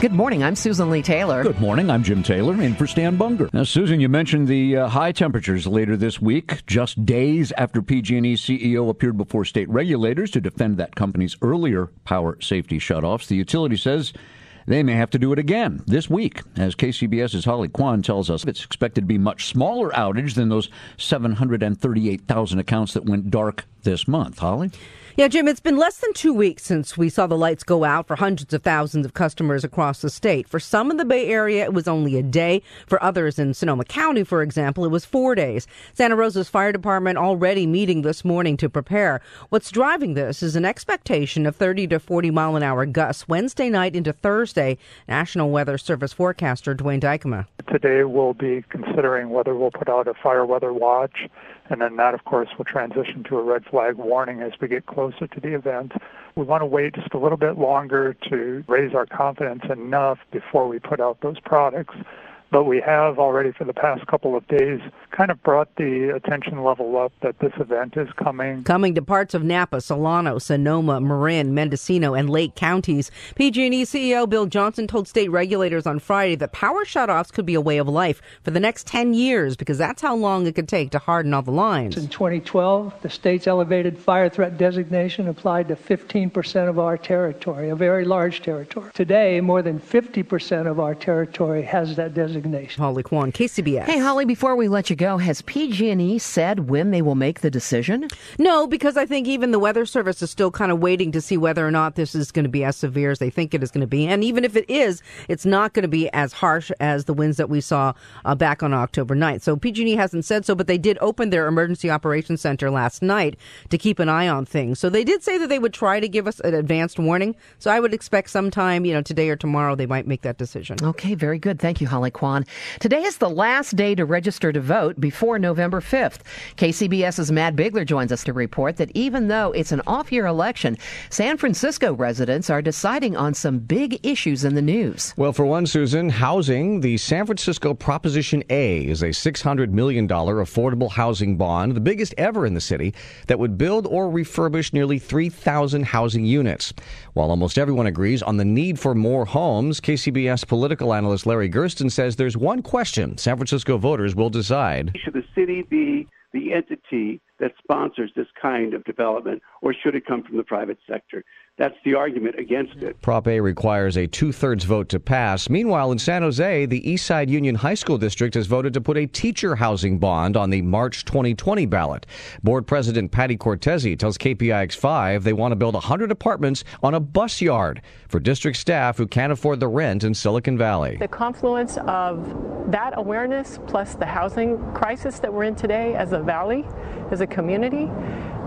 Good morning. I'm Susan Leigh Taylor. Good morning. I'm Jim Taylor, in for Stan Bunger. Now, Susan, you mentioned the uh, high temperatures later this week, just days after PG&E CEO appeared before state regulators to defend that company's earlier power safety shutoffs. The utility says they may have to do it again this week. As KCBS's Holly Quan tells us, it's expected to be much smaller outage than those 738,000 accounts that went dark this month. Holly? Yeah, Jim, it's been less than two weeks since we saw the lights go out for hundreds of thousands of customers across the state. For some in the Bay Area, it was only a day. For others in Sonoma County, for example, it was four days. Santa Rosa's fire department already meeting this morning to prepare. What's driving this is an expectation of 30 to 40 mile an hour gusts Wednesday night into Thursday. National Weather Service forecaster Dwayne Dykema. Today we'll be considering whether we'll put out a fire weather watch and then that, of course, will transition to a red flag warning as we get closer to the event. We want to wait just a little bit longer to raise our confidence enough before we put out those products but we have already for the past couple of days kind of brought the attention level up that this event is coming. Coming to parts of Napa, Solano, Sonoma, Marin, Mendocino, and Lake counties. PG&E CEO Bill Johnson told state regulators on Friday that power shutoffs could be a way of life for the next 10 years because that's how long it could take to harden all the lines. In 2012, the state's elevated fire threat designation applied to 15% of our territory, a very large territory. Today, more than 50% of our territory has that designation designation. Holly Quan, KCBS. Hey, Holly, before we let you go, has PG&E said when they will make the decision? No, because I think even the Weather Service is still kind of waiting to see whether or not this is going to be as severe as they think it is going to be. And even if it is, it's not going to be as harsh as the winds that we saw uh, back on October 9th. So PG&E hasn't said so, but they did open their emergency operations center last night to keep an eye on things. So they did say that they would try to give us an advanced warning. So I would expect sometime, you know, today or tomorrow they might make that decision. Okay, very good. Thank you, Holly Today is the last day to register to vote before November 5th. KCBS's Matt Bigler joins us to report that even though it's an off year election, San Francisco residents are deciding on some big issues in the news. Well, for one, Susan, housing, the San Francisco Proposition A is a $600 million affordable housing bond, the biggest ever in the city, that would build or refurbish nearly 3,000 housing units. While almost everyone agrees on the need for more homes, KCBS political analyst Larry Gerston says there's one question San Francisco voters will decide. Should the city be the entity that sponsors this kind of development, or should it come from the private sector? That's the argument against it. Prop A requires a two thirds vote to pass. Meanwhile, in San Jose, the Eastside Union High School District has voted to put a teacher housing bond on the March 2020 ballot. Board President Patty Cortese tells KPIX 5 they want to build 100 apartments on a bus yard for district staff who can't afford the rent in Silicon Valley. The confluence of that awareness plus the housing crisis that we're in today as a valley, as a community,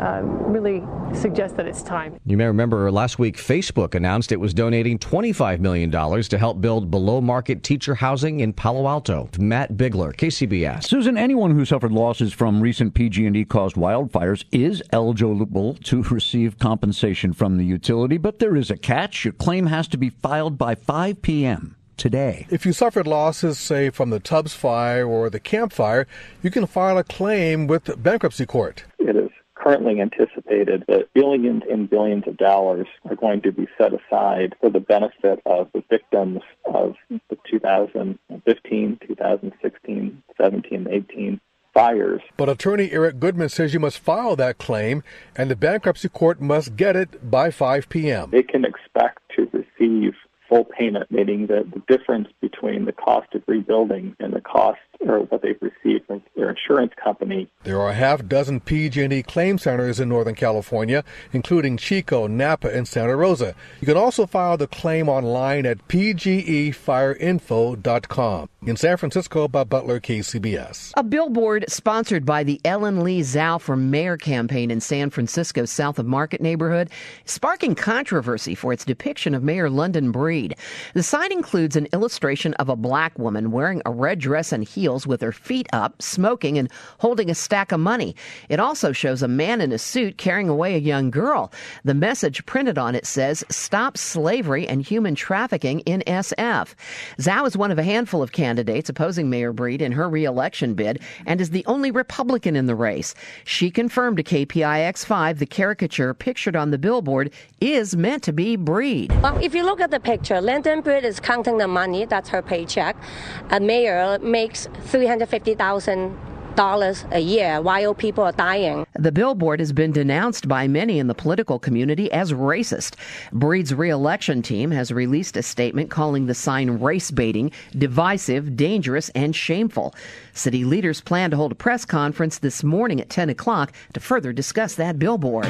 uh, really suggests that it's time. You may remember last week Facebook announced it was donating $25 million to help build below market teacher housing in Palo Alto. Matt Bigler, KCBS. Susan, anyone who suffered losses from recent PG&E caused wildfires is eligible to receive compensation from the utility, but there is a catch. Your claim has to be filed by 5 p.m today. If you suffered losses, say, from the Tubbs fire or the Camp Fire, you can file a claim with bankruptcy court. It is currently anticipated that billions and billions of dollars are going to be set aside for the benefit of the victims of the 2015, 2016, 17, 18 fires. But attorney Eric Goodman says you must file that claim and the bankruptcy court must get it by 5 p.m. They can expect to receive full payment, meaning that the difference between the cost of rebuilding and the cost or what they've received from their insurance company. There are a half dozen PG&E claim centers in Northern California, including Chico, Napa, and Santa Rosa. You can also file the claim online at pgefireinfo.com. In San Francisco, Bob Butler, KCBS. A billboard sponsored by the Ellen Lee Zhou for Mayor campaign in San Francisco's south of Market neighborhood, sparking controversy for its depiction of Mayor London Breed. The sign includes an illustration of a black woman wearing a red dress and heels with her feet up, smoking, and holding a stack of money. It also shows a man in a suit carrying away a young girl. The message printed on it says, Stop slavery and human trafficking in SF. Zhou is one of a handful of candidates opposing Mayor Breed in her reelection bid and is the only Republican in the race. She confirmed to KPIX 5 the caricature pictured on the billboard is meant to be Breed. Well, if you look at the picture, London Breed is counting the money, that's her paycheck. A mayor makes 350,000 dollars a year while people are dying. The billboard has been denounced by many in the political community as racist. Breed's reelection team has released a statement calling the sign race baiting, divisive, dangerous, and shameful. City leaders plan to hold a press conference this morning at 10 o'clock to further discuss that billboard.